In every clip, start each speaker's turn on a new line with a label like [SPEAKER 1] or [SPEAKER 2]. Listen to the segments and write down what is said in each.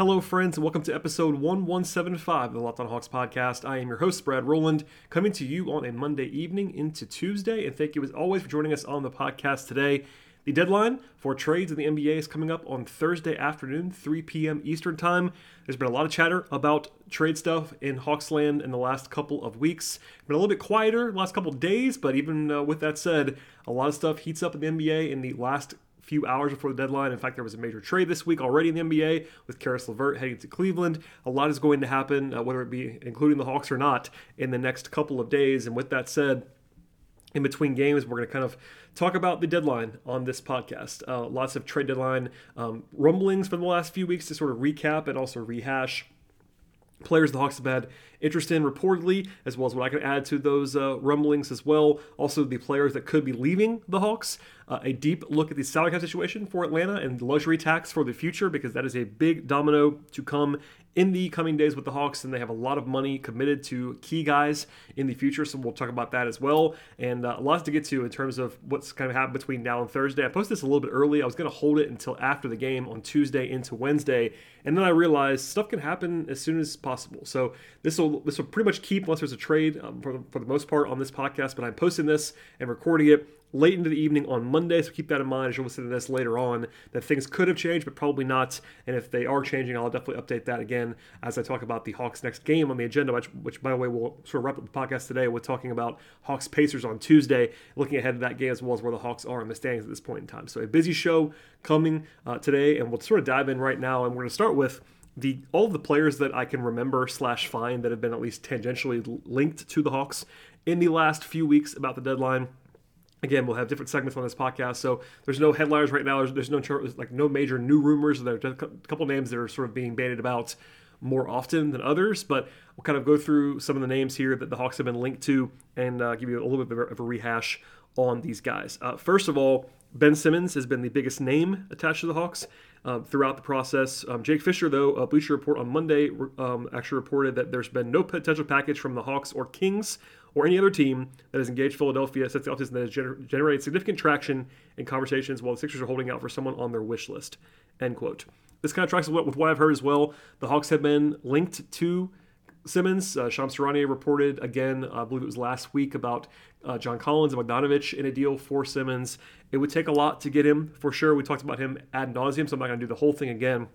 [SPEAKER 1] Hello, friends, and welcome to episode 1175 of the Locked On Hawks podcast. I am your host, Brad Rowland, coming to you on a Monday evening into Tuesday. And thank you, as always, for joining us on the podcast today. The deadline for trades in the NBA is coming up on Thursday afternoon, 3 p.m. Eastern Time. There's been a lot of chatter about trade stuff in Hawksland in the last couple of weeks. Been a little bit quieter last couple of days, but even uh, with that said, a lot of stuff heats up in the NBA in the last few hours before the deadline. In fact, there was a major trade this week already in the NBA with Caris LeVert heading to Cleveland. A lot is going to happen, uh, whether it be including the Hawks or not, in the next couple of days. And with that said, in between games, we're going to kind of talk about the deadline on this podcast. Uh, lots of trade deadline um, rumblings from the last few weeks to sort of recap and also rehash players the Hawks have had interest in reportedly, as well as what I can add to those uh, rumblings as well. Also, the players that could be leaving the Hawks. Uh, a deep look at the salary cap situation for Atlanta and luxury tax for the future, because that is a big domino to come in the coming days with the Hawks, and they have a lot of money committed to key guys in the future. So we'll talk about that as well, and uh, lots to get to in terms of what's kind of happened between now and Thursday. I posted this a little bit early. I was going to hold it until after the game on Tuesday into Wednesday, and then I realized stuff can happen as soon as possible. So this will this will pretty much keep unless there's a trade um, for, for the most part on this podcast. But I'm posting this and recording it late into the evening on Monday. So keep that in mind as you'll listen to this later on that things could have changed, but probably not. And if they are changing, I'll definitely update that again as I talk about the Hawks' next game on the agenda, which, which by the way, we'll sort of wrap up the podcast today with talking about Hawks Pacers on Tuesday, looking ahead to that game as well as where the Hawks are in the standings at this point in time. So a busy show coming uh, today, and we'll sort of dive in right now. And we're going to start with the all the players that I can remember slash find that have been at least tangentially linked to the Hawks in the last few weeks about the deadline. Again, we'll have different segments on this podcast, so there's no headliners right now. There's, there's no like no major new rumors. There's a couple names that are sort of being bandied about more often than others, but we'll kind of go through some of the names here that the Hawks have been linked to and uh, give you a little bit of a rehash on these guys. Uh, first of all, Ben Simmons has been the biggest name attached to the Hawks uh, throughout the process. Um, Jake Fisher, though, a Bleacher Report on Monday um, actually reported that there's been no potential package from the Hawks or Kings or any other team that has engaged Philadelphia since the offseason that has gener- generated significant traction in conversations while the Sixers are holding out for someone on their wish list. End quote. This kind of tracks with what I've heard as well. The Hawks have been linked to Simmons. Uh, Shams reported again, I believe it was last week, about uh, John Collins and Bogdanovich in a deal for Simmons. It would take a lot to get him for sure. We talked about him ad nauseum, so I'm not going to do the whole thing again.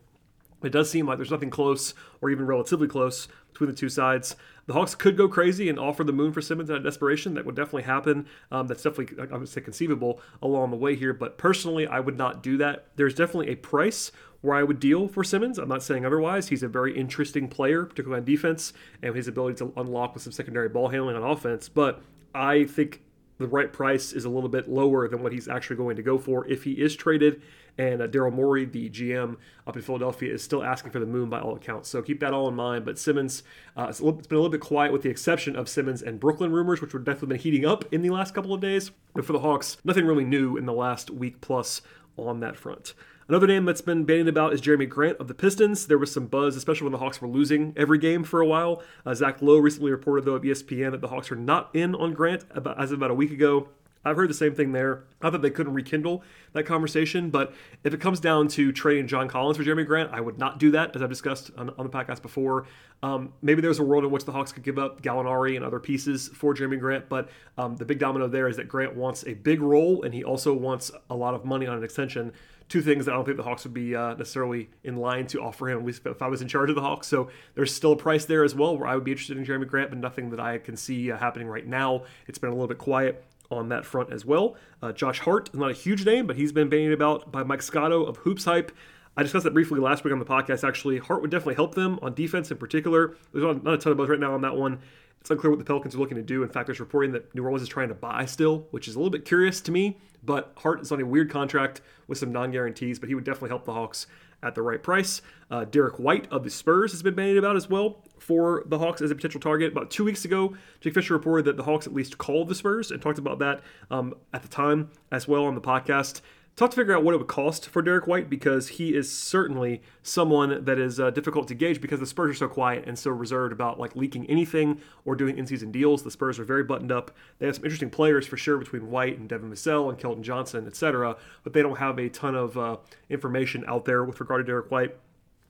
[SPEAKER 1] It does seem like there's nothing close or even relatively close between the two sides. The Hawks could go crazy and offer the moon for Simmons out of desperation. That would definitely happen. Um, that's definitely, I would say, conceivable along the way here. But personally, I would not do that. There's definitely a price where I would deal for Simmons. I'm not saying otherwise. He's a very interesting player, particularly on defense, and his ability to unlock with some secondary ball handling on offense. But I think the right price is a little bit lower than what he's actually going to go for if he is traded. And uh, Daryl Morey, the GM up in Philadelphia, is still asking for the moon by all accounts. So keep that all in mind. But Simmons, uh, it's, little, it's been a little bit quiet with the exception of Simmons and Brooklyn rumors, which were definitely been heating up in the last couple of days. But for the Hawks, nothing really new in the last week plus on that front. Another name that's been bandied about is Jerami Grant of the Pistons. There was some buzz, especially when the Hawks were losing every game for a while. Uh, Zach Lowe recently reported, though, at ESPN that the Hawks are not in on Grant about, as of about a week ago. I've heard the same thing there. Not that they couldn't rekindle that conversation, but if it comes down to trading John Collins for Jerami Grant, I would not do that, as I've discussed on, on the podcast before. Um, maybe there's a world in which the Hawks could give up Gallinari and other pieces for Jerami Grant, but um, the big domino there is that Grant wants a big role and he also wants a lot of money on an extension two things that I don't think the Hawks would be uh, necessarily in line to offer him, at least if I was in charge of the Hawks. So there's still a price there as well where I would be interested in Jerami Grant, but nothing that I can see uh, happening right now. It's been a little bit quiet on that front as well. Uh, Josh Hart is not a huge name, but he's been bandied about by Mike Scotto of Hoops Hype. I discussed that briefly last week on the podcast. Actually, Hart would definitely help them on defense in particular. There's not a ton of buzz right now on that one. It's unclear what the Pelicans are looking to do. In fact, there's reporting that New Orleans is trying to buy still, which is a little bit curious to me. But Hart is on a weird contract with some non guarantees, but he would definitely help the Hawks at the right price. Uh, Derrick White of the Spurs has been bandied about as well for the Hawks as a potential target. About two weeks ago, Jake Fisher reported that the Hawks at least called the Spurs and talked about that um, at the time as well on the podcast tough to figure out what it would cost for Derrick White because he is certainly someone that is uh, difficult to gauge because the Spurs are so quiet and so reserved about like leaking anything or doing in-season deals. The Spurs are very buttoned up. They have some interesting players for sure between White and Devin Vassell and Keldon Johnson, etc. But they don't have a ton of uh, information out there with regard to Derrick White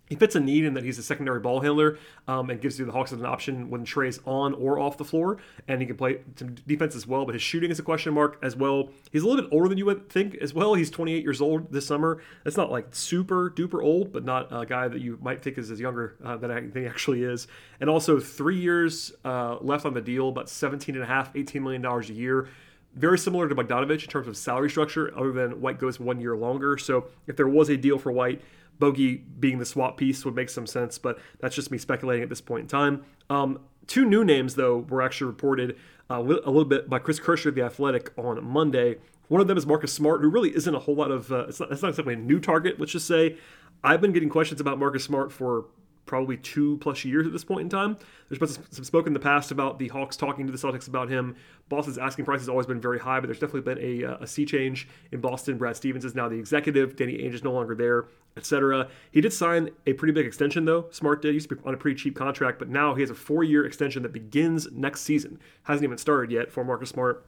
[SPEAKER 1] he fits a need in that he's a secondary ball handler um, and gives you the Hawks an option when Trae's on or off the floor, and he can play some defense as well. But his shooting is a question mark as well. He's a little bit older than you would think as well. He's 28 years old this summer. That's not like super duper old, but not a guy that you might think is as younger uh, than I think he actually is. And also three years uh, left on the deal, about 17 and a half, 18 million dollars a year very similar to Bogdanovich in terms of salary structure, other than White goes one year longer. So if there was a deal for White, Bogey being the swap piece would make some sense, but that's just me speculating at this point in time. Um, two new names, though, were actually reported uh, a little bit by Chris Kirschner of The Athletic on Monday. One of them is Marcus Smart, who really isn't a whole lot of, uh, it's, not, it's not exactly a new target, let's just say. I've been getting questions about Marcus Smart for probably two plus years at this point in time. There's been some spoken in the past about the Hawks talking to the Celtics about him. Boston's asking price has always been very high, but there's definitely been a, uh, a sea change in Boston. Brad Stevens is now the executive. Danny Ainge is no longer there, etc. He did sign a pretty big extension, though. Smart did. He used to be on a pretty cheap contract, but now he has a four-year extension that begins next season. Hasn't even started yet for Marcus Smart.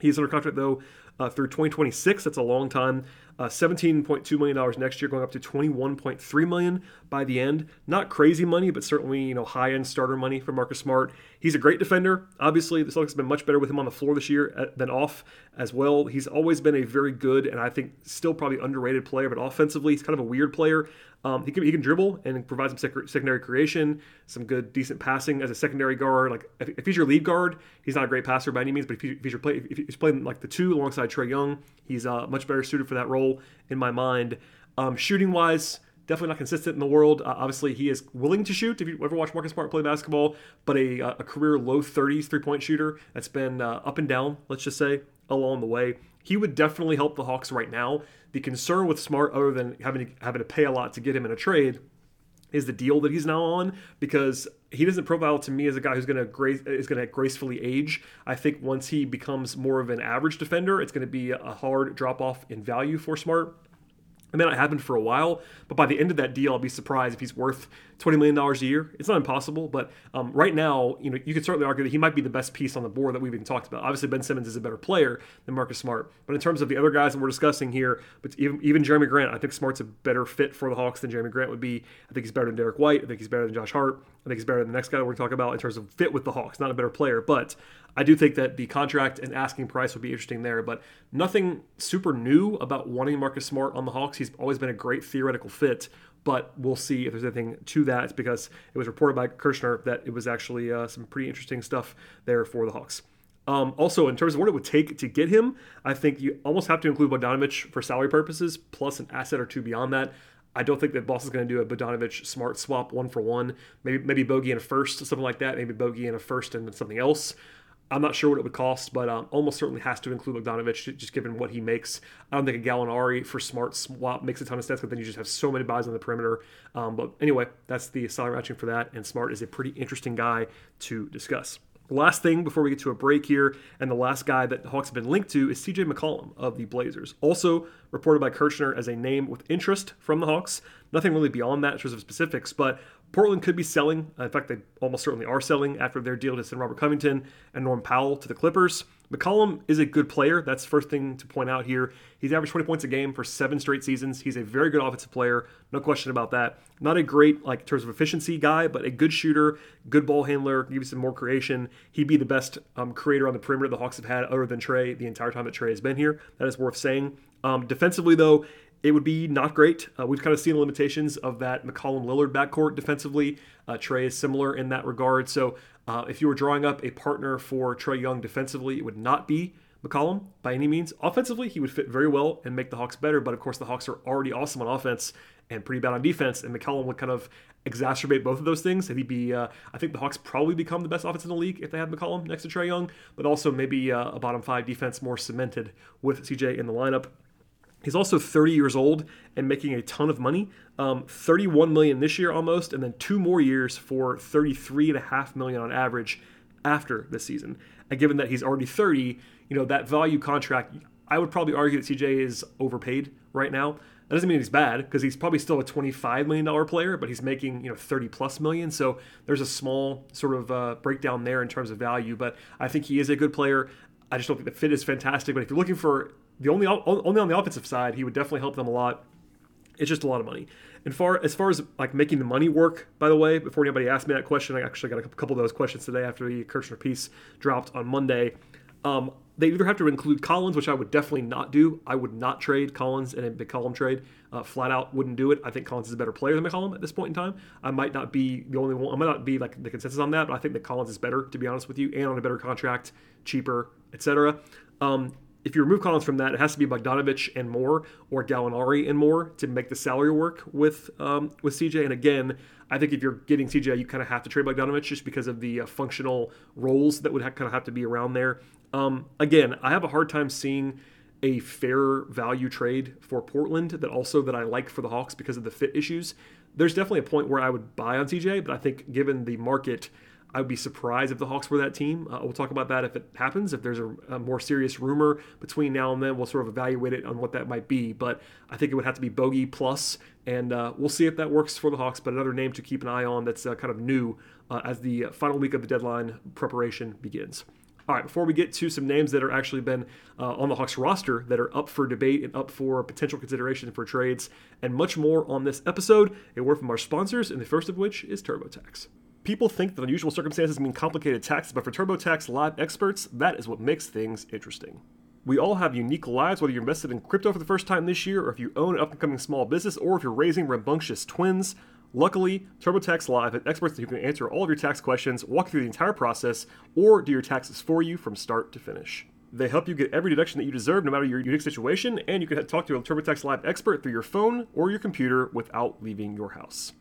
[SPEAKER 1] He's under contract though uh, through 2026. That's a long time. Uh, 17.2 million dollars next year, going up to 21.3 million by the end. Not crazy money, but certainly you know high end starter money for Marcus Smart. He's a great defender. Obviously, the Celtics have been much better with him on the floor this year uh, than off as well. He's always been a very good and I think still probably underrated player, but offensively he's kind of a weird player. Um, he can he can dribble and provide some sec- secondary creation, some good decent passing as a secondary guard. Like if, if, he's your lead guard, he's not a great passer by any means, but if, he, if he's your play, if he's playing like the two alongside Trae Young, he's uh, much better suited for that role in my mind. Um, shooting wise, definitely not consistent in the world. Uh, obviously, he is willing to shoot. If you ever watch Marcus Smart play basketball, but a, a career low 30s three point shooter that's been uh, up and down, let's just say, along the way. He would definitely help the Hawks right now. The concern with Smart, other than having to, having to pay a lot to get him in a trade, is the deal that he's now on because he doesn't profile to me as a guy who's going to grace is going to gracefully age. I think once he becomes more of an average defender, it's going to be a hard drop off in value for Smart. It may not happen for a while, but by the end of that deal, I'll be surprised if he's worth $20 million a year. It's not impossible, but um, right now, you know, you could certainly argue that he might be the best piece on the board that we've even talked about. Obviously, Ben Simmons is a better player than Marcus Smart, but in terms of the other guys that we're discussing here, but even, even Jerami Grant, I think Smart's a better fit for the Hawks than Jerami Grant would be. I think he's better than Derrick White. I think he's better than Josh Hart. I think he's better than the next guy that we're going to talk about in terms of fit with the Hawks. Not a better player, but I do think that the contract and asking price would be interesting there. But nothing super new about wanting Marcus Smart on the Hawks. He's always been a great theoretical fit but we'll see if there's anything to that because it was reported by Kirschner that it was actually uh, some pretty interesting stuff there for the Hawks. Um, also, in terms of what it would take to get him, I think you almost have to include Bogdanovich for salary purposes, plus an asset or two beyond that. I don't think that Boston's going to do a Bogdanovich smart swap one for one. Maybe maybe Bogey in a first, something like that. Maybe Bogey in a first and something else. I'm not sure what it would cost, but um, almost certainly has to include Bogdanovich, just given what he makes. I don't think a Gallinari for smart swap makes a ton of sense, but then you just have so many buys on the perimeter. Um, but anyway, that's the salary matching for that, and Smart is a pretty interesting guy to discuss. Last thing before we get to a break here, and the last guy that the Hawks have been linked to is CJ McCollum of the Blazers. Also reported by Kirschner as a name with interest from the Hawks. Nothing really beyond that in terms of specifics, but Portland could be selling. In fact, they almost certainly are selling after their deal to send Robert Covington and Norm Powell to the Clippers. McCollum is a good player. That's the first thing to point out here. He's averaged 20 points a game for seven straight seasons. He's a very good offensive player, no question about that. Not a great, like, in terms of efficiency guy, but a good shooter, good ball handler, give you some more creation. He'd be the best um, creator on the perimeter the Hawks have had, other than Trae the entire time that Trae has been here. That is worth saying. Um, defensively, though, it would be not great. Uh, we've kind of seen the limitations of that McCollum Lillard backcourt defensively. Uh, Trae is similar in that regard. So uh, if you were drawing up a partner for Trae Young defensively, it would not be McCollum by any means. Offensively, he would fit very well and make the Hawks better. But of course, the Hawks are already awesome on offense and pretty bad on defense. And McCollum would kind of exacerbate both of those things. And he'd be, uh, I think the Hawks probably become the best offense in the league if they have McCollum next to Trae Young, but also maybe uh, a bottom five defense more cemented with CJ in the lineup He's also 30 years old and making a ton of money. Um, 31 million this year almost, and then two more years for 33 and a half million on average after this season. And given that he's already 30, you know that value contract, I would probably argue that CJ is overpaid right now. That doesn't mean he's bad because he's probably still a 25 million dollar player, but he's making you know 30 plus million. So there's a small sort of uh, breakdown there in terms of value. But I think he is a good player. I just don't think the fit is fantastic. But if you're looking for the only only on the offensive side, he would definitely help them a lot. It's just a lot of money. And far as far as like making the money work, by the way, before anybody asked me that question, I actually got a couple of those questions today after the Kirschner piece dropped on Monday. Um, they either have to include Collins, which I would definitely not do. I would not trade Collins in a McCollum trade. Uh, flat out wouldn't do it. I think Collins is a better player than McCollum at this point in time. I might not be the only one. I might not be like the consensus on that, but I think that Collins is better, to be honest with you, and on a better contract, cheaper, etc. Um, if you remove Collins from that, it has to be Bogdanovich and more, or Gallinari and more to make the salary work with um, with CJ. And again, I think if you're getting CJ, you kind of have to trade Bogdanovich just because of the uh, functional roles that would ha- kind of have to be around there. Um, again, I have a hard time seeing a fair value trade for Portland that also that I like for the Hawks because of the fit issues. There's definitely a point where I would buy on CJ, but I think given the market I would be surprised if the Hawks were that team. Uh, we'll talk about that if it happens. If there's a, a, more serious rumor between now and then, we'll sort of evaluate it on what that might be. But I think it would have to be Bogey plus, and uh, we'll see if that works for the Hawks. But another name to keep an eye on that's uh, kind of new uh, as the final week of the deadline preparation begins. All right, before we get to some names that are actually been uh, on the Hawks roster that are up for debate and up for potential consideration for trades, and much more on this episode, a word from our sponsors, and the first of which is TurboTax. People think that unusual circumstances mean complicated taxes, but for TurboTax Live experts, that is what makes things interesting. We all have unique lives, whether you're invested in crypto for the first time this year, or if you own an up and coming small business, or if you're raising rambunctious twins. Luckily, TurboTax Live has experts who can answer all of your tax questions, walk you through the entire process, or do your taxes for you from start to finish. They help you get every deduction that you deserve, no matter your unique situation, and you can talk to a TurboTax Live expert through your phone or your computer without leaving your house.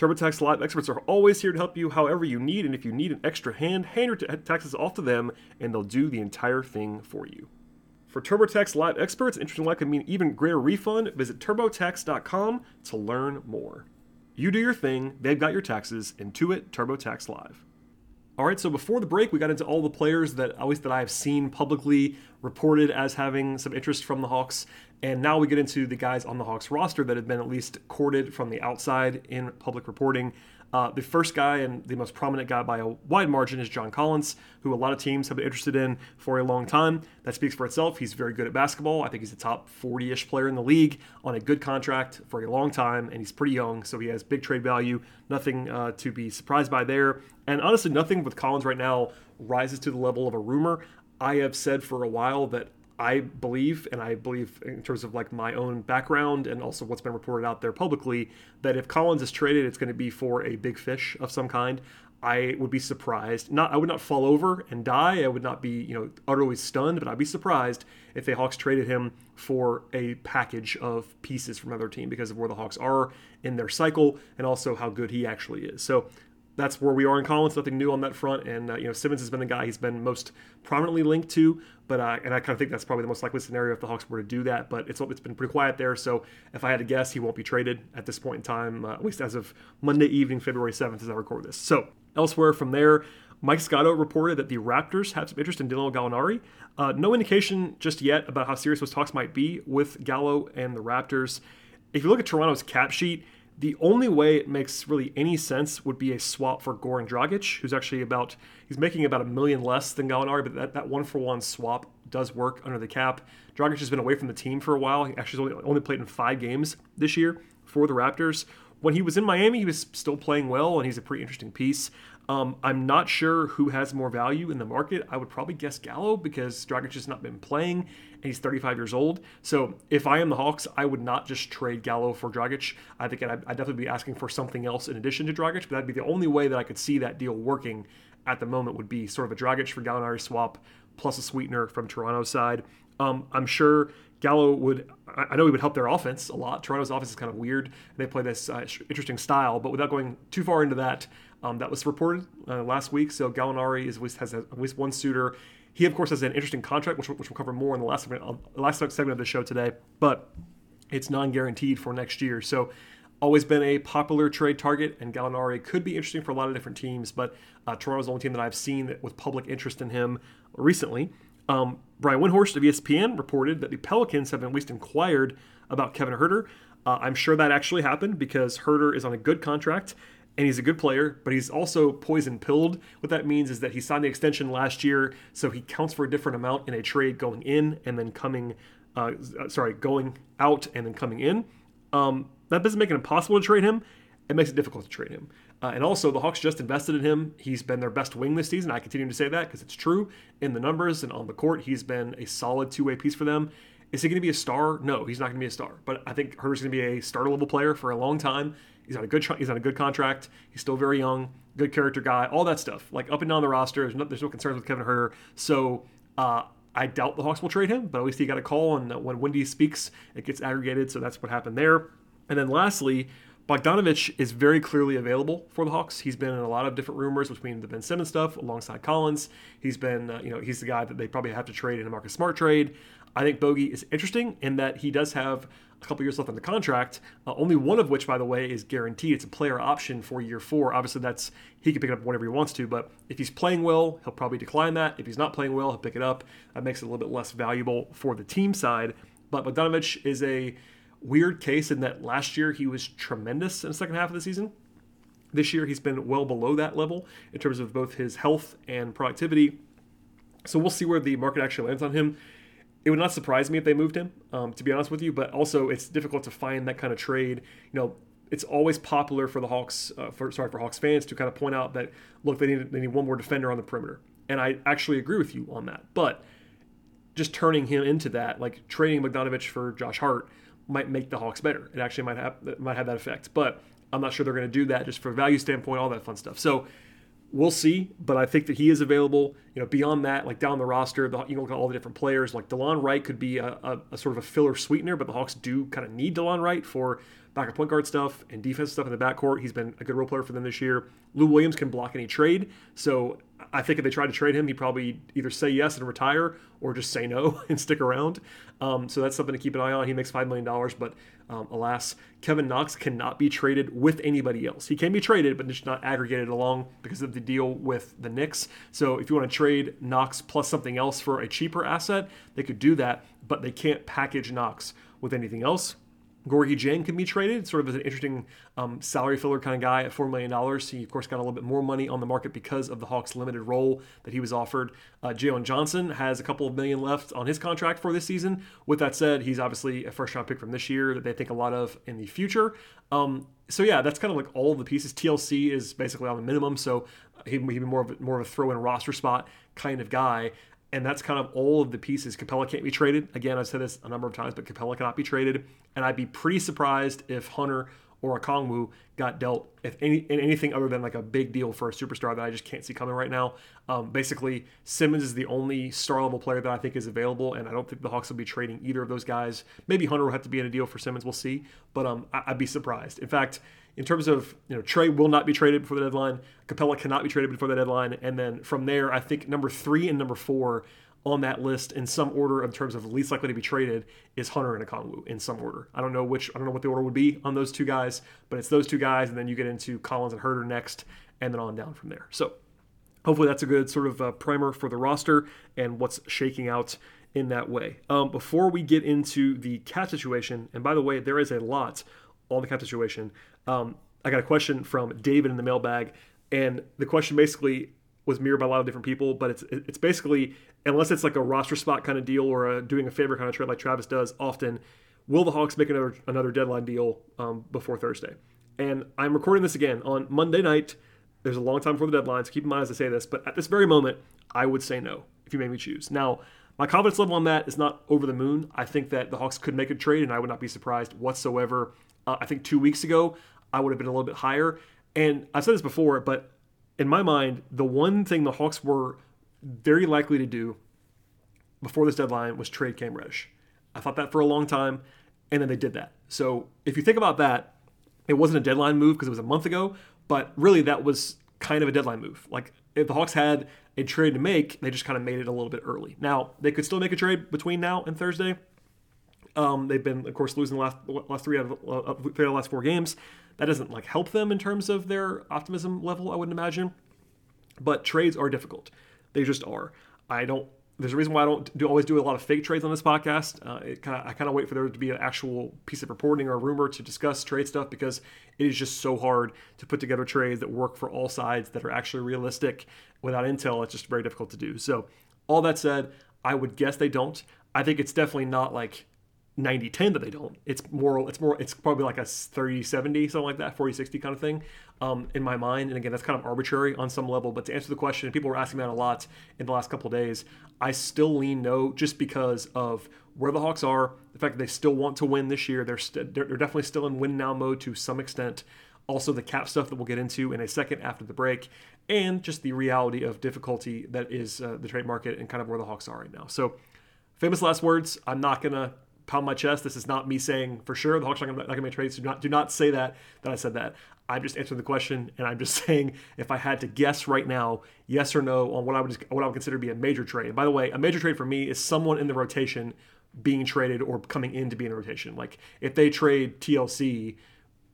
[SPEAKER 1] TurboTax Live experts are always here to help you however you need, and if you need an extra hand, hand your taxes off to them, and they'll do the entire thing for you. For TurboTax Live experts, interesting like can mean even greater refund. Visit TurboTax.com to learn more. You do your thing, they've got your taxes, Intuit TurboTax Live. All right, so before the break, we got into all the players that, at least that I've seen publicly reported as having some interest from the Hawks. And now we get into the guys on the Hawks roster that have been at least courted from the outside in public reporting. Uh, the first guy and the most prominent guy by a wide margin is John Collins, who a lot of teams have been interested in for a long time. That speaks for itself. He's very good at basketball. I think he's a top 40 ish player in the league on a good contract for a long time, and he's pretty young, so he has big trade value. Nothing uh, to be surprised by there. And honestly, nothing with Collins right now rises to the level of a rumor. I have said for a while that I believe, and I believe in terms of like my own background and also what's been reported out there publicly, that if Collins is traded, it's going to be for a big fish of some kind. I would be surprised. Not, I would not fall over and die. I would not be, you know, utterly stunned. But I'd be surprised if the Hawks traded him for a package of pieces from another team because of where the Hawks are in their cycle and also how good he actually is. So that's where we are in Collins. Nothing new on that front. And uh, you know, Simmons has been the guy he's been most prominently linked to. But uh, and I kind of think that's probably the most likely scenario if the Hawks were to do that. But it's it's been pretty quiet there. So if I had to guess, he won't be traded at this point in time, uh, at least as of Monday evening, February seventh, as I record this. So elsewhere from there. Mike Scotto reported that the Raptors have some interest in Danilo Gallinari. Uh, no indication just yet about how serious those talks might be with Gallo and the Raptors. If you look at Toronto's cap sheet, the only way it makes really any sense would be a swap for Goran Dragic, who's actually about he's making about a million less than Gallinari, but that, that one for one swap does work under the cap. Dragic has been away from the team for a while. He actually only, only played in five games this year for the Raptors. When he was in Miami, he was still playing well, and he's a pretty interesting piece. Um, I'm not sure who has more value in the market. I would probably guess Gallo because Dragic has not been playing and he's 35 years old. So if I am the Hawks, I would not just trade Gallo for Dragic. I think I'd, I'd definitely be asking for something else in addition to Dragic, but that'd be the only way that I could see that deal working at the moment would be sort of a Dragic for Gallinari swap plus a sweetener from Toronto's side. Um, I'm sure Gallo would, I know he would help their offense a lot. Toronto's offense is kind of weird. They play this uh, interesting style, but without going too far into that, um, that was reported uh, last week. So Gallinari is, has at least one suitor. he, of course, has an interesting contract, which, which we'll cover more in the last segment, uh, last segment of the show today. But it's non-guaranteed for next year. So always been a popular trade target, and Gallinari could be interesting for a lot of different teams. But uh, Toronto's the only team that I've seen with public interest in him recently. Um, Brian Windhorst of ESPN reported that the Pelicans have at least inquired about Kevin Huerter. Uh, I'm sure that actually happened because Huerter is on a good contract and he's a good player, but he's also poison pilled. What that means is that he signed the extension last year, so he counts for a different amount in a trade going in and then coming, uh, sorry, going out and then coming in. Um, that doesn't make it impossible to trade him. It makes it difficult to trade him. Uh, and also, the Hawks just invested in him. He's been their best wing this season. I continue to say that because it's true in the numbers and on the court. He's been a solid two way piece for them. Is he going to be a star? No, he's not going to be a star. But I think Huerter's going to be a starter level player for a long time. He's on a good he's on a good contract. He's still very young, good character guy, all that stuff. Like up and down the roster, there's no, there's no concerns with Kevin Huerter. So uh, I doubt the Hawks will trade him, but at least he got a call, and when Windy speaks, it gets aggregated. So that's what happened there. And then lastly, Bogdanovich is very clearly available for the Hawks. He's been in a lot of different rumors between the Ben Simmons stuff alongside Collins. He's been, uh, you know, he's the guy that they probably have to trade in a Marcus Smart trade. I think Bogey is interesting in that he does have a couple years left on the contract. Uh, only one of which, by the way, is guaranteed. It's a player option for year four. Obviously, that's he can pick it up whenever he wants to. But if he's playing well, he'll probably decline that. If he's not playing well, he'll pick it up. That makes it a little bit less valuable for the team side. But Bogdanovich is a weird case in that last year he was tremendous in the second half of the season. This year he's been well below that level in terms of both his health and productivity. So we'll see where the market actually lands on him it would not surprise me if they moved him, um, to be honest with you. But also, it's difficult to find that kind of trade. You know, it's always popular for the Hawks, uh, for sorry, for Hawks fans to kind of point out that look, they need they need one more defender on the perimeter, and I actually agree with you on that. But just turning him into that, like trading Bogdanovich for Josh Hart, might make the Hawks better. It actually might have might have that effect, but I'm not sure they're going to do that just for value standpoint, all that fun stuff. So We'll see, but I think that he is available. You know, beyond that, like down the roster, the, you look at all the different players. Like Delon Wright could be a, a, a sort of a filler sweetener, but the Hawks do kind of need Delon Wright for backup point guard stuff and defensive stuff in the backcourt. He's been a good role player for them this year. Lou Williams can block any trade, so I think if they tried to trade him, he'd probably either say yes and retire or just say no and stick around. Um, so that's something to keep an eye on. He makes $5 million, but um, alas, Kevin Knox cannot be traded with anybody else. He can be traded, but just not aggregated along because of the deal with the Knicks. So if you want to trade Knox plus something else for a cheaper asset, they could do that, but they can't package Knox with anything else. Gorgui Dieng can be traded, sort of as an interesting um, salary filler kind of guy at $4 million. He, of course, got a little bit more money on the market because of the Hawks' limited role that he was offered. Uh, Jalen Johnson has a couple of million left on his contract for this season. With that said, he's obviously a first round pick from this year that they think a lot of in the future. Um, so, yeah, that's kind of like all of the pieces. TLC is basically on the minimum, so he'd be more of a, more of a throw in roster spot kind of guy and that's kind of all of the pieces. Capela can't be traded. Again, I've said this a number of times, but Capela cannot be traded. And I'd be pretty surprised if Hunter or Okongwu got dealt if any in anything other than like a big deal for a superstar that I just can't see coming right now. Um, basically, Simmons is the only star level player that I think is available, and I don't think the Hawks will be trading either of those guys. Maybe Hunter will have to be in a deal for Simmons. We'll see, but um, I- I'd be surprised. In fact, in terms of you know Trae will not be traded before the deadline. Capela cannot be traded before the deadline, and then from there, I think number three and number four on that list in some order in terms of least likely to be traded is Hunter and Okongwu in some order. I don't know which I don't know what the order would be on those two guys, but it's those two guys, and then you get into Collins and Huerter next, and then on down from there. So hopefully that's a good sort of uh, primer for the roster and what's shaking out in that way. Um, before we get into the cap situation, and by the way, there is a lot on the cap situation. Um, I got a question from David in the mailbag, and the question basically was mirrored by a lot of different people, but it's it's basically unless it's like a roster spot kind of deal or a, doing a favor kind of trade like Travis does often, will the Hawks make another another deadline deal um, before Thursday? And I'm recording this again on Monday night. There's a long time before the deadline, so keep in mind as I say this. But at this very moment, I would say no if you made me choose. Now, my confidence level on that is not over the moon. I think that the Hawks could make a trade, and I would not be surprised whatsoever. Uh, I think two weeks ago, I would have been a little bit higher. And I've said this before, but in my mind, the one thing the Hawks were very likely to do before this deadline was trade Cam Reddish. I thought that for a long time, and then they did that. So if you think about that, it wasn't a deadline move because it was a month ago, but really that was kind of a deadline move. Like if the Hawks had a trade to make. They just kind of made it a little bit early. Now they could still make a trade between now and Thursday. Um, they've been, of course, losing the last last three out of uh, three out of the last four games. That doesn't like help them in terms of their optimism level. I wouldn't imagine. But trades are difficult. They just are. I don't there's a reason why I don't do always do a lot of fake trades on this podcast. Uh, it kind of I kind of wait for there to be an actual piece of reporting or rumor to discuss trade stuff because it is just so hard to put together trades that work for all sides that are actually realistic without intel. It's just very difficult to do. So all that said, I would guess they don't. I think it's definitely not like 90 10 that they don't. It's more it's more it's probably like a 30 70 something like that 40 60 kind of thing um, in my mind. And again that's kind of arbitrary on some level but to answer the question people were asking that a lot in the last couple days i still lean no just because of where the hawks are the fact that they still want to win this year. They're, they st- they're, they're definitely still in win now mode to some extent. Also the cap stuff that we'll get into in a second after the break and just the reality of difficulty that is uh, the trade market and kind of where the hawks are right now. So famous last words. I'm not gonna pound my chest. This is not me saying for sure the Hawks are not going to make trades. Do not do not say that that I said that. I'm just answering the question, and I'm just saying if I had to guess right now, yes or no on what I would what I would consider to be a major trade. And by the way, a major trade for me is someone in the rotation being traded or coming in to be in a rotation. Like if they trade TLC,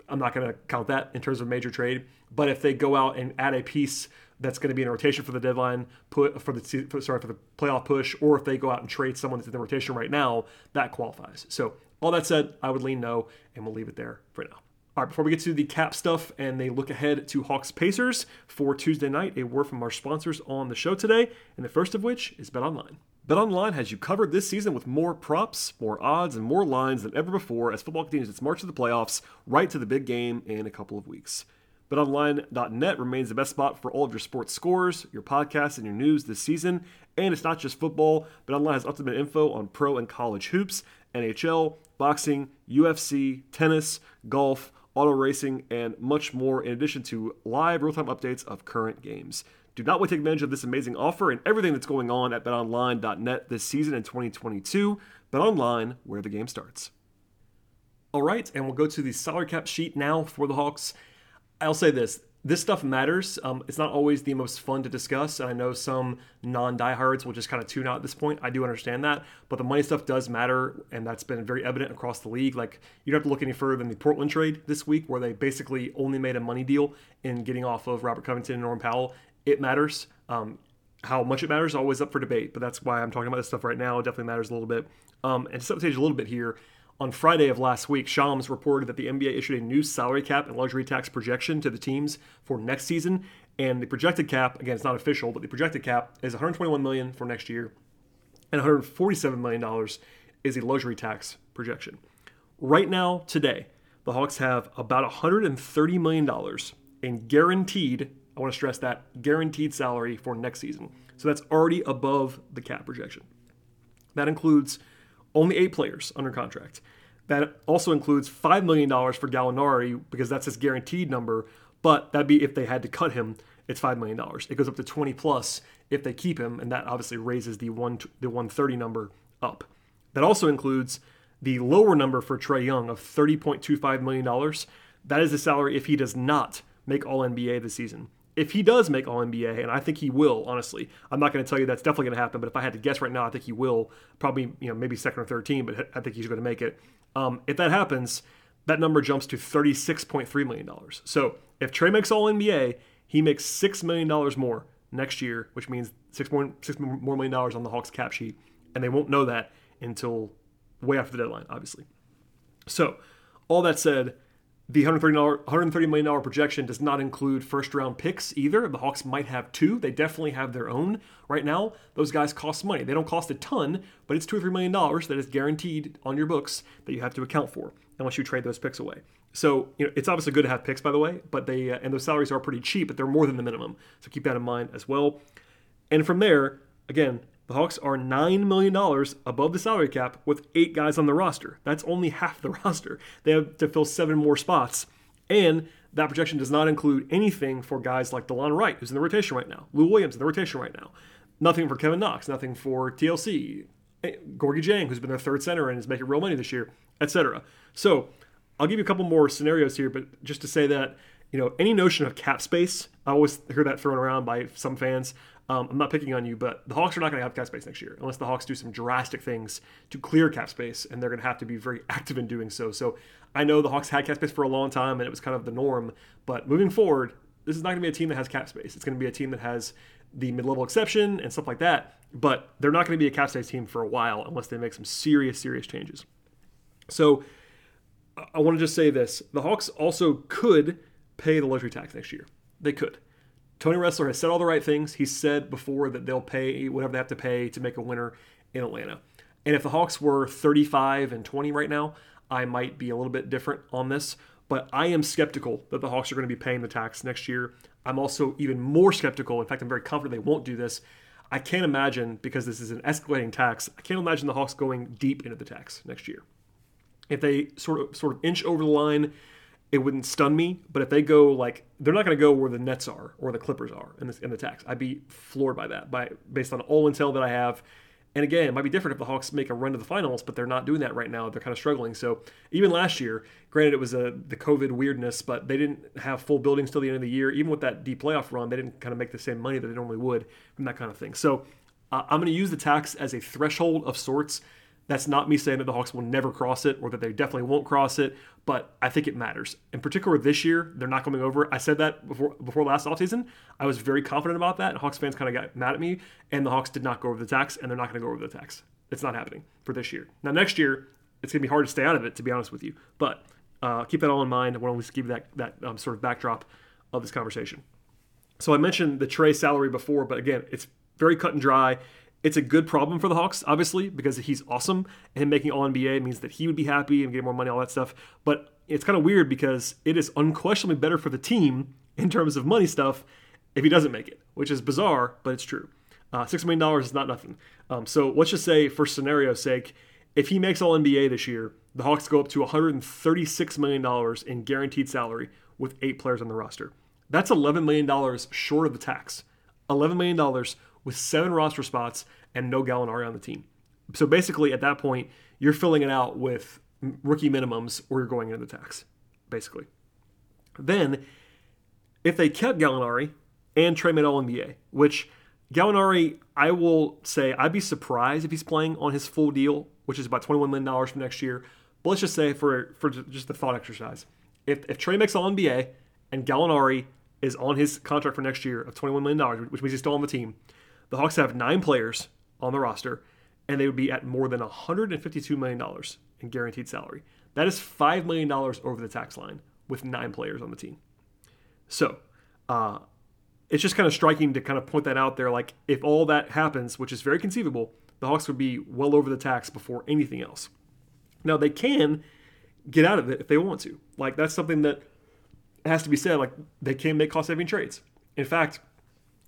[SPEAKER 1] I'm not going to count that in terms of major trade. But if they go out and add a piece that's going to be in a rotation for the deadline, put for the for, sorry for the playoff push, or if they go out and trade someone that's in the rotation right now, that qualifies. So all that said, I would lean no, and we'll leave it there for now. All right, before we get to the cap stuff and they look ahead to Hawks Pacers for Tuesday night, a word from our sponsors on the show today, and the first of which is Bet Online. BetOnline has you covered this season with more props, more odds, and more lines than ever before as football continues its march to the playoffs, right to the big game in a couple of weeks. BetOnline.net remains the best spot for all of your sports scores, your podcasts, and your news this season. And it's not just football. BetOnline has ultimate info on pro and college hoops, NHL, boxing, UFC, tennis, golf, auto racing, and much more, in addition to live real-time updates of current games. Do not wait to take advantage of this amazing offer and everything that's going on at betonline.net this season in 2022. BetOnline, where the game starts. All right, and we'll go to the salary cap sheet now for the Hawks. I'll say this this stuff matters. Um, it's not always the most fun to discuss. And I know some non diehards will just kind of tune out at this point. I do understand that. But the money stuff does matter. And that's been very evident across the league. Like, you don't have to look any further than the Portland trade this week, where they basically only made a money deal in getting off of Robert Covington and Norm Powell. It matters. Um, how much it matters is always up for debate. But that's why I'm talking about this stuff right now. It definitely matters a little bit. Um, and to set the stage a little bit here, on Friday of last week, Shams reported that the NBA issued a new salary cap and luxury tax projection to the teams for next season. And the projected cap, again, it's not official, but the projected cap is 121 million for next year, and 147 million dollars is a luxury tax projection. Right now, today, the Hawks have about 130 million dollars in guaranteed. I want to stress that guaranteed salary for next season. So that's already above the cap projection. That includes only eight players under contract. That also includes $5 million for Gallinari because that's his guaranteed number, but that'd be if they had to cut him, it's $5 million. It goes up to 20 plus if they keep him, and that obviously raises the, one, the 130 number up. That also includes the lower number for Trae Young of $30.25 million. That is the salary if he does not make All NBA this season if he does make All NBA, and I think he will, honestly, I'm not going to tell you that's definitely going to happen. But if I had to guess right now, I think he will. Probably, you know, maybe second or third team, but I think he's going to make it. Um, if that happens, that number jumps to $36.3 million. So if Trae makes All NBA, he makes $6 million more next year, which means six more, six more million dollars on the Hawks cap sheet. And they won't know that until way after the deadline, obviously. So, all that said, the $130, $130 million projection does not include first round picks either. The Hawks might have two. They definitely have their own right now. Those guys cost money. They don't cost a ton, but it's two or $3 million that is guaranteed on your books that you have to account for unless you trade those picks away. So, you know, it's obviously good to have picks, by the way, but they, uh, and those salaries are pretty cheap, but they're more than the minimum. So keep that in mind as well. And from there, again, the Hawks are $9 million above the salary cap with eight guys on the roster. That's only half the roster. They have to fill seven more spots. And that projection does not include anything for guys like Delon Wright, who's in the rotation right now, Lou Williams in the rotation right now. Nothing for Kevin Knox, nothing for TLC, eh, Gorgui Dieng, who's been their third center and is making real money this year, etc. So I'll give you a couple more scenarios here, but just to say that, you know, any notion of cap space, I always hear that thrown around by some fans Um, I'm not picking on you, but the Hawks are not going to have cap space next year unless the Hawks do some drastic things to clear cap space, and they're going to have to be very active in doing so. So I know the Hawks had cap space for a long time, and it was kind of the norm. But moving forward, this is not going to be a team that has cap space. It's going to be a team that has the mid-level exception and stuff like that. But they're not going to be a cap space team for a while unless they make some serious, serious changes. So I want to just say this: the Hawks also could pay the luxury tax next year. They could. Tony Ressler has said all the right things. He said before that they'll pay whatever they have to pay to make a winner in Atlanta. And if the Hawks were 35 and 20 right now, I might be a little bit different on this. But I am skeptical that the Hawks are going to be paying the tax next year. I'm also even more skeptical. In fact, I'm very confident they won't do this. I can't imagine, because this is an escalating tax, I can't imagine the Hawks going deep into the tax next year. If they sort of sort of inch over the line, it wouldn't stun me. But if they go like they're not going to go where the Nets are or the Clippers are in, in the tax, I'd be floored by that, by based on all intel that I have. And again, it might be different if the Hawks make a run to the finals, but they're not doing that right now. They're kind of struggling. So even last year, granted it was a, the COVID weirdness, but they didn't have full buildings till the end of the year. Even with that deep playoff run, they didn't kind of make the same money that they normally would from that kind of thing. So uh, I'm going to use the tax as a threshold of sorts that's not me saying that the Hawks will never cross it or that they definitely won't cross it, but I think it matters. In particular, this year, they're not coming over. I said that before before last offseason. I was very confident about that, and Hawks fans kind of got mad at me, and the Hawks did not go over the tax, and they're not going to go over the tax. It's not happening for this year. Now, next year, it's going to be hard to stay out of it, to be honest with you, but uh, keep that all in mind. I want to give you that, that um, sort of backdrop of this conversation. So I mentioned the Trae salary before, but again, it's very cut and dry. It's a good problem for the Hawks, obviously, because he's awesome, and him making All NBA means that he would be happy and get more money, all that stuff. But it's kind of weird because it is unquestionably better for the team in terms of money stuff if he doesn't make it, which is bizarre, but it's true. Uh, Six million dollars is not nothing. Um, so let's just say, for scenario's sake, if he makes All NBA this year, the Hawks go up to 136 million dollars in guaranteed salary with eight players on the roster. That's 11 million dollars short of the tax. 11 million dollars with seven roster spots and no Gallinari on the team. So basically, at that point, you're filling it out with rookie minimums or you're going into the tax, basically. Then, if they kept Gallinari and Trae made All NBA, which Gallinari, I will say, I'd be surprised if he's playing on his full deal, which is about $21 million for next year. But let's just say, for, for just the thought exercise, if, if Trae makes All NBA and Gallinari is on his contract for next year of $21 million, which means he's still on the team, the Hawks have nine players on the roster, and they would be at more than $152 million in guaranteed salary. That is $5 million over the tax line with nine players on the team. So, uh, it's just kind of striking to kind of point that out there. Like, if all that happens, which is very conceivable, the Hawks would be well over the tax before anything else. Now, they can get out of it if they want to. Like, that's something that has to be said. Like, they can make cost saving trades. In fact,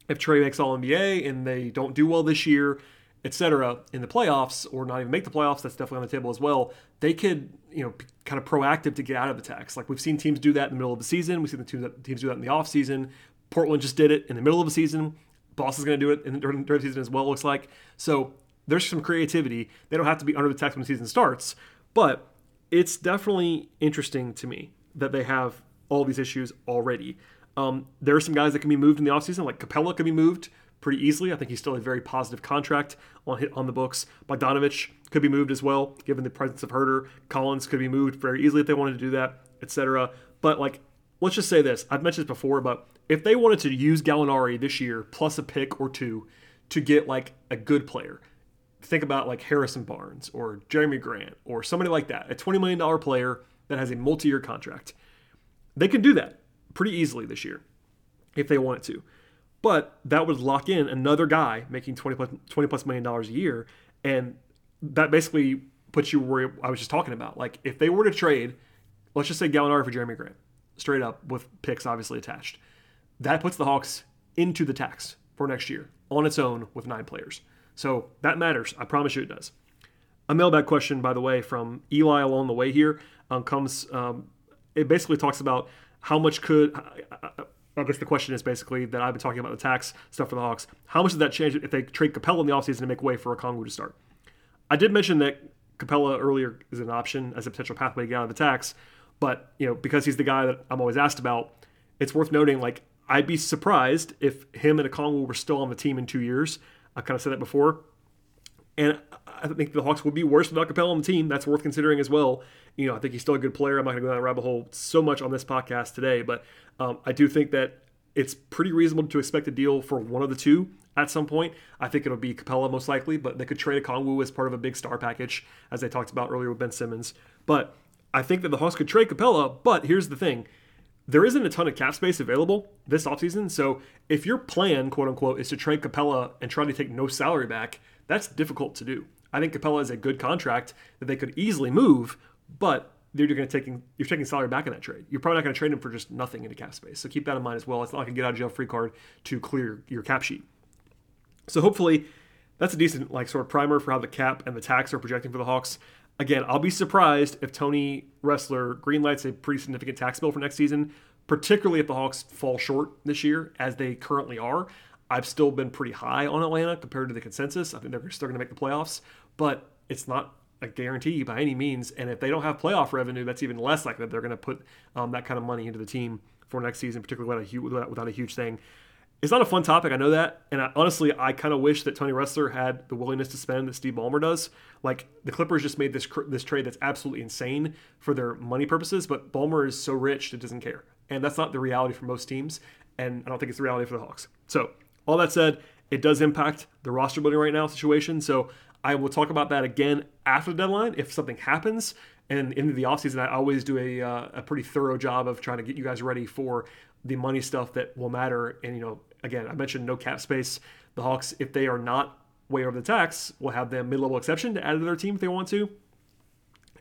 [SPEAKER 1] if Trae makes All NBA and they don't do well this year, etc., in the playoffs, or not even make the playoffs, that's definitely on the table as well. They could, you know, kind of proactive to get out of the tax. Like we've seen teams do that in the middle of the season. We've seen the teams do that in the off season. Portland just did it in the middle of the season. Boston's going to do it in, during, during the season as well. Looks like so. There's some creativity. They don't have to be under the tax when the season starts, but it's definitely interesting to me that they have all these issues already. Um, there are some guys that can be moved in the offseason, like Capela can be moved pretty easily. I think he's still a very positive contract on on the books. Bogdanovich could be moved as well, given the presence of Huerter. Collins could be moved very easily if they wanted to do that, etc. But like, let's just say this: I've mentioned this before, but if they wanted to use Gallinari this year plus a pick or two to get like a good player, think about like Harrison Barnes or Jerami Grant or somebody like that, a twenty million dollar player that has a multi-year contract. They can do that pretty easily this year if they wanted to. But that would lock in another guy making 20 plus, 20 plus million dollars a year. And that basically puts you where I was just talking about. Like, if they were to trade, let's just say Gallinari for Jerami Grant, straight up with picks obviously attached, that puts the Hawks into the tax for next year on its own with nine players. So that matters. I promise you it does. A mailbag question, by the way, from Eli along the way here um, comes. Um, it basically talks about how much could uh, uh, uh, I guess the question is basically that I've been talking about the tax stuff for the Hawks. How much does that change if they trade Capela in the offseason to make way for Okongwu to start? I did mention that Capela earlier is an option as a potential pathway to get out of the tax, but you know because he's the guy that I'm always asked about, it's worth noting like I'd be surprised if him and a Okongwu were still on the team in two years. I've kind of said that before. And I think the Hawks would be worse without Capela on the team. That's worth considering as well. You know, I think he's still a good player. I'm not going to go down that rabbit hole so much on this podcast today, but um, I do think that it's pretty reasonable to expect a deal for one of the two at some point. I think it'll be Capela most likely, but they could trade Okongwu as part of a big star package, as I talked about earlier with Ben Simmons. But I think that the Hawks could trade Capela, but here's the thing. There isn't a ton of cap space available this offseason. So if your plan, quote unquote, is to trade Capela and try to take no salary back, that's difficult to do. I think Capela is a good contract that they could easily move, but you're going to taking you're taking salary back in that trade. You're probably not going to trade him for just nothing into cap space. So keep that in mind as well. It's not like a get out of jail free card to clear your cap sheet. So hopefully that's a decent like sort of primer for how the cap and the tax are projecting for the Hawks. Again, I'll be surprised if Tony Ressler greenlights a pretty significant tax bill for next season, particularly if the Hawks fall short this year, as they currently are. I've still been pretty high on Atlanta compared to the consensus. I think they're still going to make the playoffs, but it's not a guarantee by any means. And if they don't have playoff revenue, that's even less likely that they're going to put um, that kind of money into the team for next season, particularly without a, huge, without a huge thing. It's not a fun topic, I know that, and I, honestly, I kind of wish that Tony Ressler had the willingness to spend that Steve Ballmer does. Like the Clippers just made this this trade that's absolutely insane for their money purposes, but Ballmer is so rich that doesn't care, and that's not the reality for most teams, and I don't think it's the reality for the Hawks. So all that said, it does impact the roster building right now situation. So I will talk about that again after the deadline if something happens. And into the offseason, I always do a, uh, a pretty thorough job of trying to get you guys ready for the money stuff that will matter. And, you know, again, I mentioned no cap space. The Hawks, if they are not way over the tax, will have the mid level exception to add to their team if they want to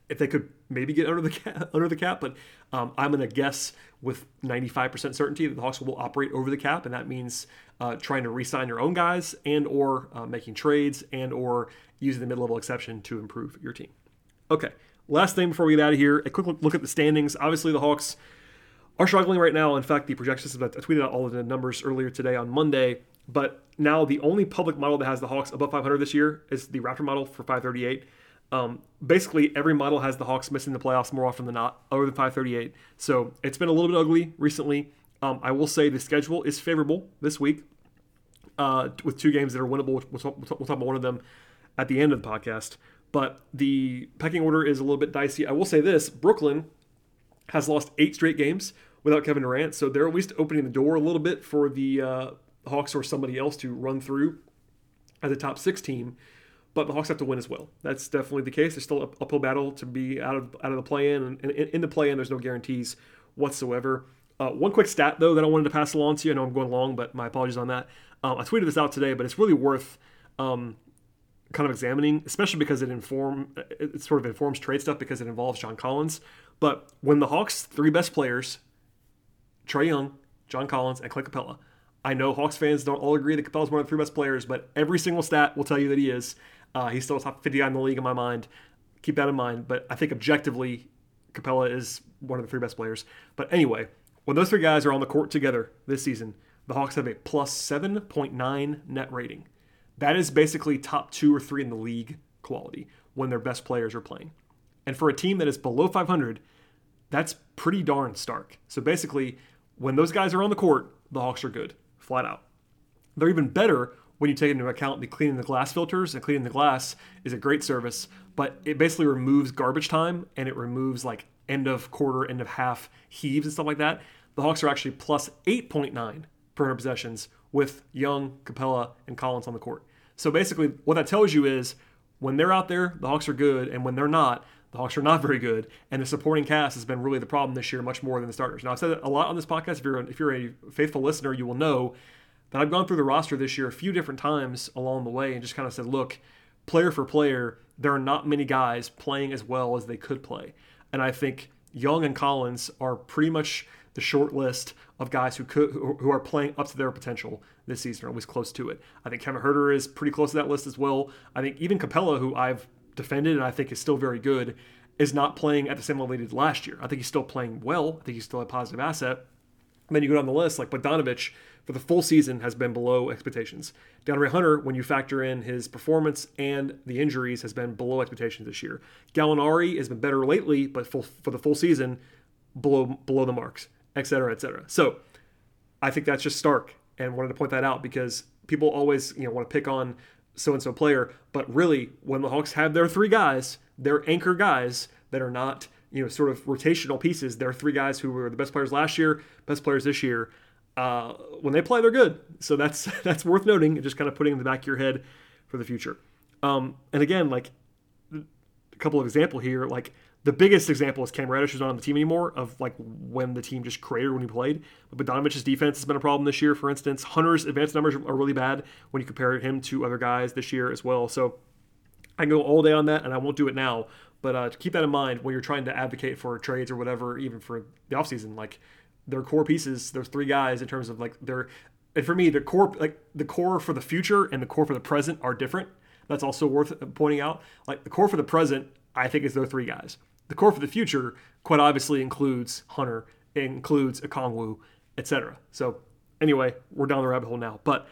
[SPEAKER 1] if they could maybe get under the cap, under the cap, but um, I'm going to guess with 95% certainty that the Hawks will operate over the cap, and that means uh, trying to re-sign your own guys and or uh, making trades and or using the mid-level exception to improve your team. Okay, last thing before we get out of here, a quick look at the standings. Obviously, the Hawks are struggling right now. In fact, the projections I tweeted out all of the numbers earlier today on Monday. But now the only public model that has the Hawks above 500 this year is the Raptor model for 538. Um, basically, every model has the Hawks missing the playoffs more often than not, other than 538. So it's been a little bit ugly recently. Um, I will say the schedule is favorable this week uh, with two games that are winnable. We'll talk, we'll talk about one of them at the end of the podcast. But the pecking order is a little bit dicey. I will say this Brooklyn has lost eight straight games without Kevin Durant. So they're at least opening the door a little bit for the uh, Hawks or somebody else to run through as a top six team but the Hawks have to win as well. That's definitely the case. There's still an uphill battle to be out of out of the play-in, and, and in the play-in, there's no guarantees whatsoever. Uh, one quick stat though that I wanted to pass along to you. I know I'm going long, but my apologies on that. Um, I tweeted this out today, but it's really worth um, kind of examining, especially because it inform it sort of informs trade stuff because it involves John Collins. But when the Hawks' three best players, Trae Young, John Collins, and Clint Capela, I know Hawks fans don't all agree that Capela's one of the three best players, but every single stat will tell you that he is. Uh, he's still top 50 guy in the league in my mind. Keep that in mind. But I think objectively, Capela is one of the three best players. But anyway, when those three guys are on the court together this season, the Hawks have a plus 7.9 net rating. That is basically top two or three in the league quality when their best players are playing. And for a team that is below 500, that's pretty darn stark. So basically, when those guys are on the court, the Hawks are good, flat out. They're even better when you take into account the cleaning the glass filters and cleaning the glass is a great service, but it basically removes garbage time and it removes like end of quarter, end of half heaves and stuff like that. The Hawks are actually plus 8.9 per 100 possessions with Young, Capela, and Collins on the court. So basically, what that tells you is when they're out there, the Hawks are good, and when they're not, the Hawks are not very good. And the supporting cast has been really the problem this year, much more than the starters. Now, I've said a lot on this podcast. If you're if you're a faithful listener, you will know that I've gone through the roster this year a few different times along the way and just kind of said, look, player for player, there are not many guys playing as well as they could play. And I think Young and Collins are pretty much the short list of guys who could who are playing up to their potential this season, or at least close to it. I think Kevin Huerter is pretty close to that list as well. I think even Capela, who I've defended and I think is still very good, is not playing at the same level he did last year. I think he's still playing well. I think he's still a positive asset. And then you go down the list, like Bogdanovic for the full season has been below expectations. DeAndre Hunter, when you factor in his performance and the injuries, has been below expectations this year. Gallinari has been better lately, but for, for the full season, below below the marks, et cetera, et cetera. So I think that's just stark, and wanted to point that out because people always you know want to pick on so and so player, but really when the Hawks have their three guys, their anchor guys that are not you know sort of rotational pieces, they're three guys who were the best players last year, best players this year. Uh, when they play, they're good. So that's that's worth noting, and just kind of putting in the back of your head for the future. Um, and again, like a couple of example here, like the biggest example is Cam Reddish, who's not on the team anymore, of like when the team just cratered when he played. But Bogdanovic's defense has been a problem this year, for instance. Hunter's advanced numbers are really bad when you compare him to other guys this year as well. So I can go all day on that, and I won't do it now. But uh, keep that in mind when you're trying to advocate for trades or whatever, even for the offseason. Like their core pieces, those three guys, in terms of like their, and for me, the core, like the core for the future and the core for the present are different. That's also worth pointing out. Like the core for the present, I think is those three guys. The core for the future, quite obviously, includes Hunter, includes Okongwu, etc. So anyway, we're down the rabbit hole now. But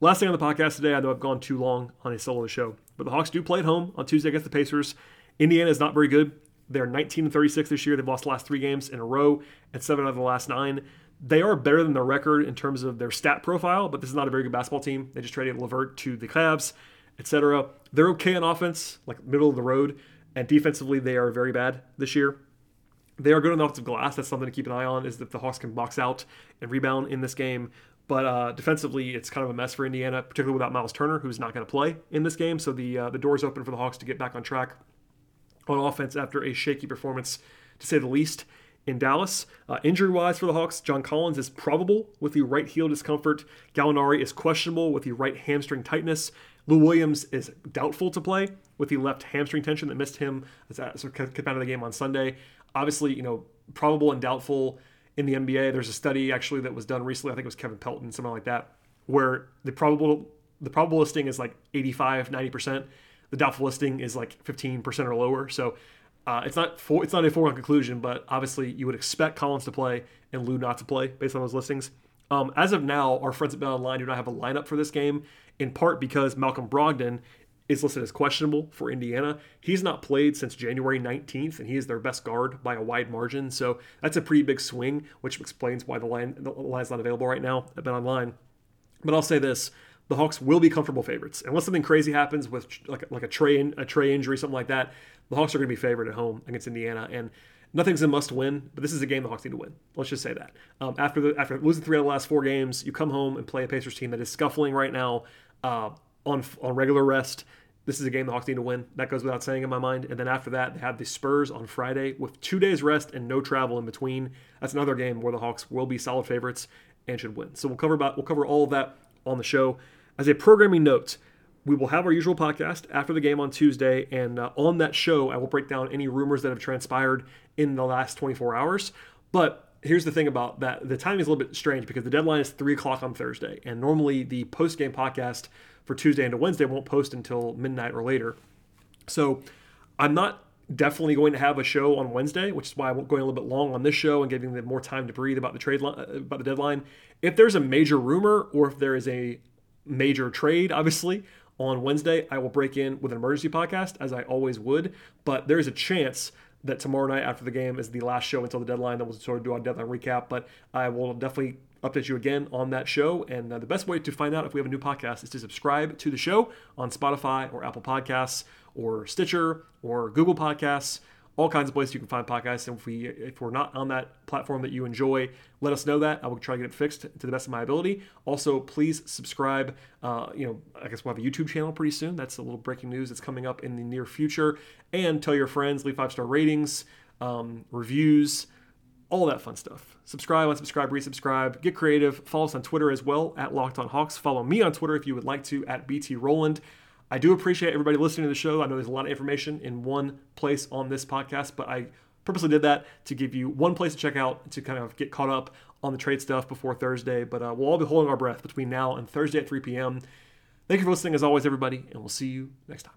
[SPEAKER 1] last thing on the podcast today, I know I've gone too long on a solo show, but the Hawks do play at home on Tuesday against the Pacers. Indiana is not very good. They're 19 and 36 this year. They've lost the last three games in a row and seven out of the last nine. They are better than their record in terms of their stat profile, but this is not a very good basketball team. They just traded LeVert to the Cavs, etc. They're okay on offense, like middle of the road, and defensively they are very bad this year. They are good on the offensive glass. That's something to keep an eye on. Is that the Hawks can box out and rebound in this game. But uh, defensively, it's kind of a mess for Indiana, particularly without Miles Turner, who's not going to play in this game. So the uh, the door's open for the Hawks to get back on track on offense after a shaky performance, to say the least, in Dallas. Uh, injury wise for the Hawks, John Collins is probable with the right heel discomfort. Gallinari is questionable with the right hamstring tightness. Lou Williams is doubtful to play with the left hamstring tension that missed him as sort of kept out of the game on Sunday. Obviously, you know, probable and doubtful in the NBA. There's a study actually that was done recently. I think it was Kevin Pelton, something like that, where the probable the probable listing is like 85, 90 percent the doubtful listing is like 15% or lower. So uh, it's not for, it's not a foregone conclusion, but obviously you would expect Collins to play and Lou not to play based on those listings. Um, as of now, our friends at Bet Online do not have a lineup for this game, in part because Malcolm Brogdon is listed as questionable for Indiana. He's not played since January 19th, and he is their best guard by a wide margin. So that's a pretty big swing, which explains why the line the line's not available right now at Bet Online. But I'll say this: the Hawks will be comfortable favorites. Unless something crazy happens with like like a Trae a Trae injury, something like that, the Hawks are going to be favored at home against Indiana, and nothing's a must win. But this is a game the Hawks need to win. Let's just say that. Um, after the after losing three out of the last four games, you come home and play a Pacers team that is scuffling right now uh, on on regular rest. This is a game the Hawks need to win. That goes without saying in my mind. And then after that, they have the Spurs on Friday with two days rest and no travel in between. That's another game where the Hawks will be solid favorites and should win. So we'll cover about we'll cover all of that on the show. As a programming note, we will have our usual podcast after the game on Tuesday, and uh, on that show, I will break down any rumors that have transpired in the last 24 hours. But here's the thing about that the timing is a little bit strange because the deadline is 3 o'clock on Thursday, and normally the post game podcast for Tuesday into Wednesday won't post until midnight or later. So I'm not definitely going to have a show on Wednesday, which is why I'm going a little bit long on this show and giving them more time to breathe about the trade uh, about the deadline. If there's a major rumor or if there is a major trade, obviously, on Wednesday, I will break in with an emergency podcast, as I always would. But there's a chance that tomorrow night after the game is the last show until the deadline. Then we'll sort of do our deadline recap. But I will definitely update you again on that show. And uh, the best way to find out if we have a new podcast is to subscribe to the show on Spotify or Apple Podcasts or Stitcher or Google Podcasts all kinds of places you can find podcasts. And if we if we're not on that platform that you enjoy, let us know that. I will try to get it fixed to the best of my ability. Also, please subscribe. Uh, you know, I guess we'll have a YouTube channel pretty soon. That's a little breaking news that's coming up in the near future. And tell your friends, leave five star ratings, um, reviews, all that fun stuff. Subscribe, unsubscribe, resubscribe. Get creative. Follow us on Twitter as well at Locked On Hawks. Follow me on Twitter if you would like to at BT Rowland. I do appreciate everybody listening to the show. I know there's a lot of information in one place on this podcast, but I purposely did that to give you one place to check out to kind of get caught up on the trade stuff before Thursday. But uh, we'll all be holding our breath between now and Thursday at 3 p.m. Thank you for listening, as always, everybody, and we'll see you next time.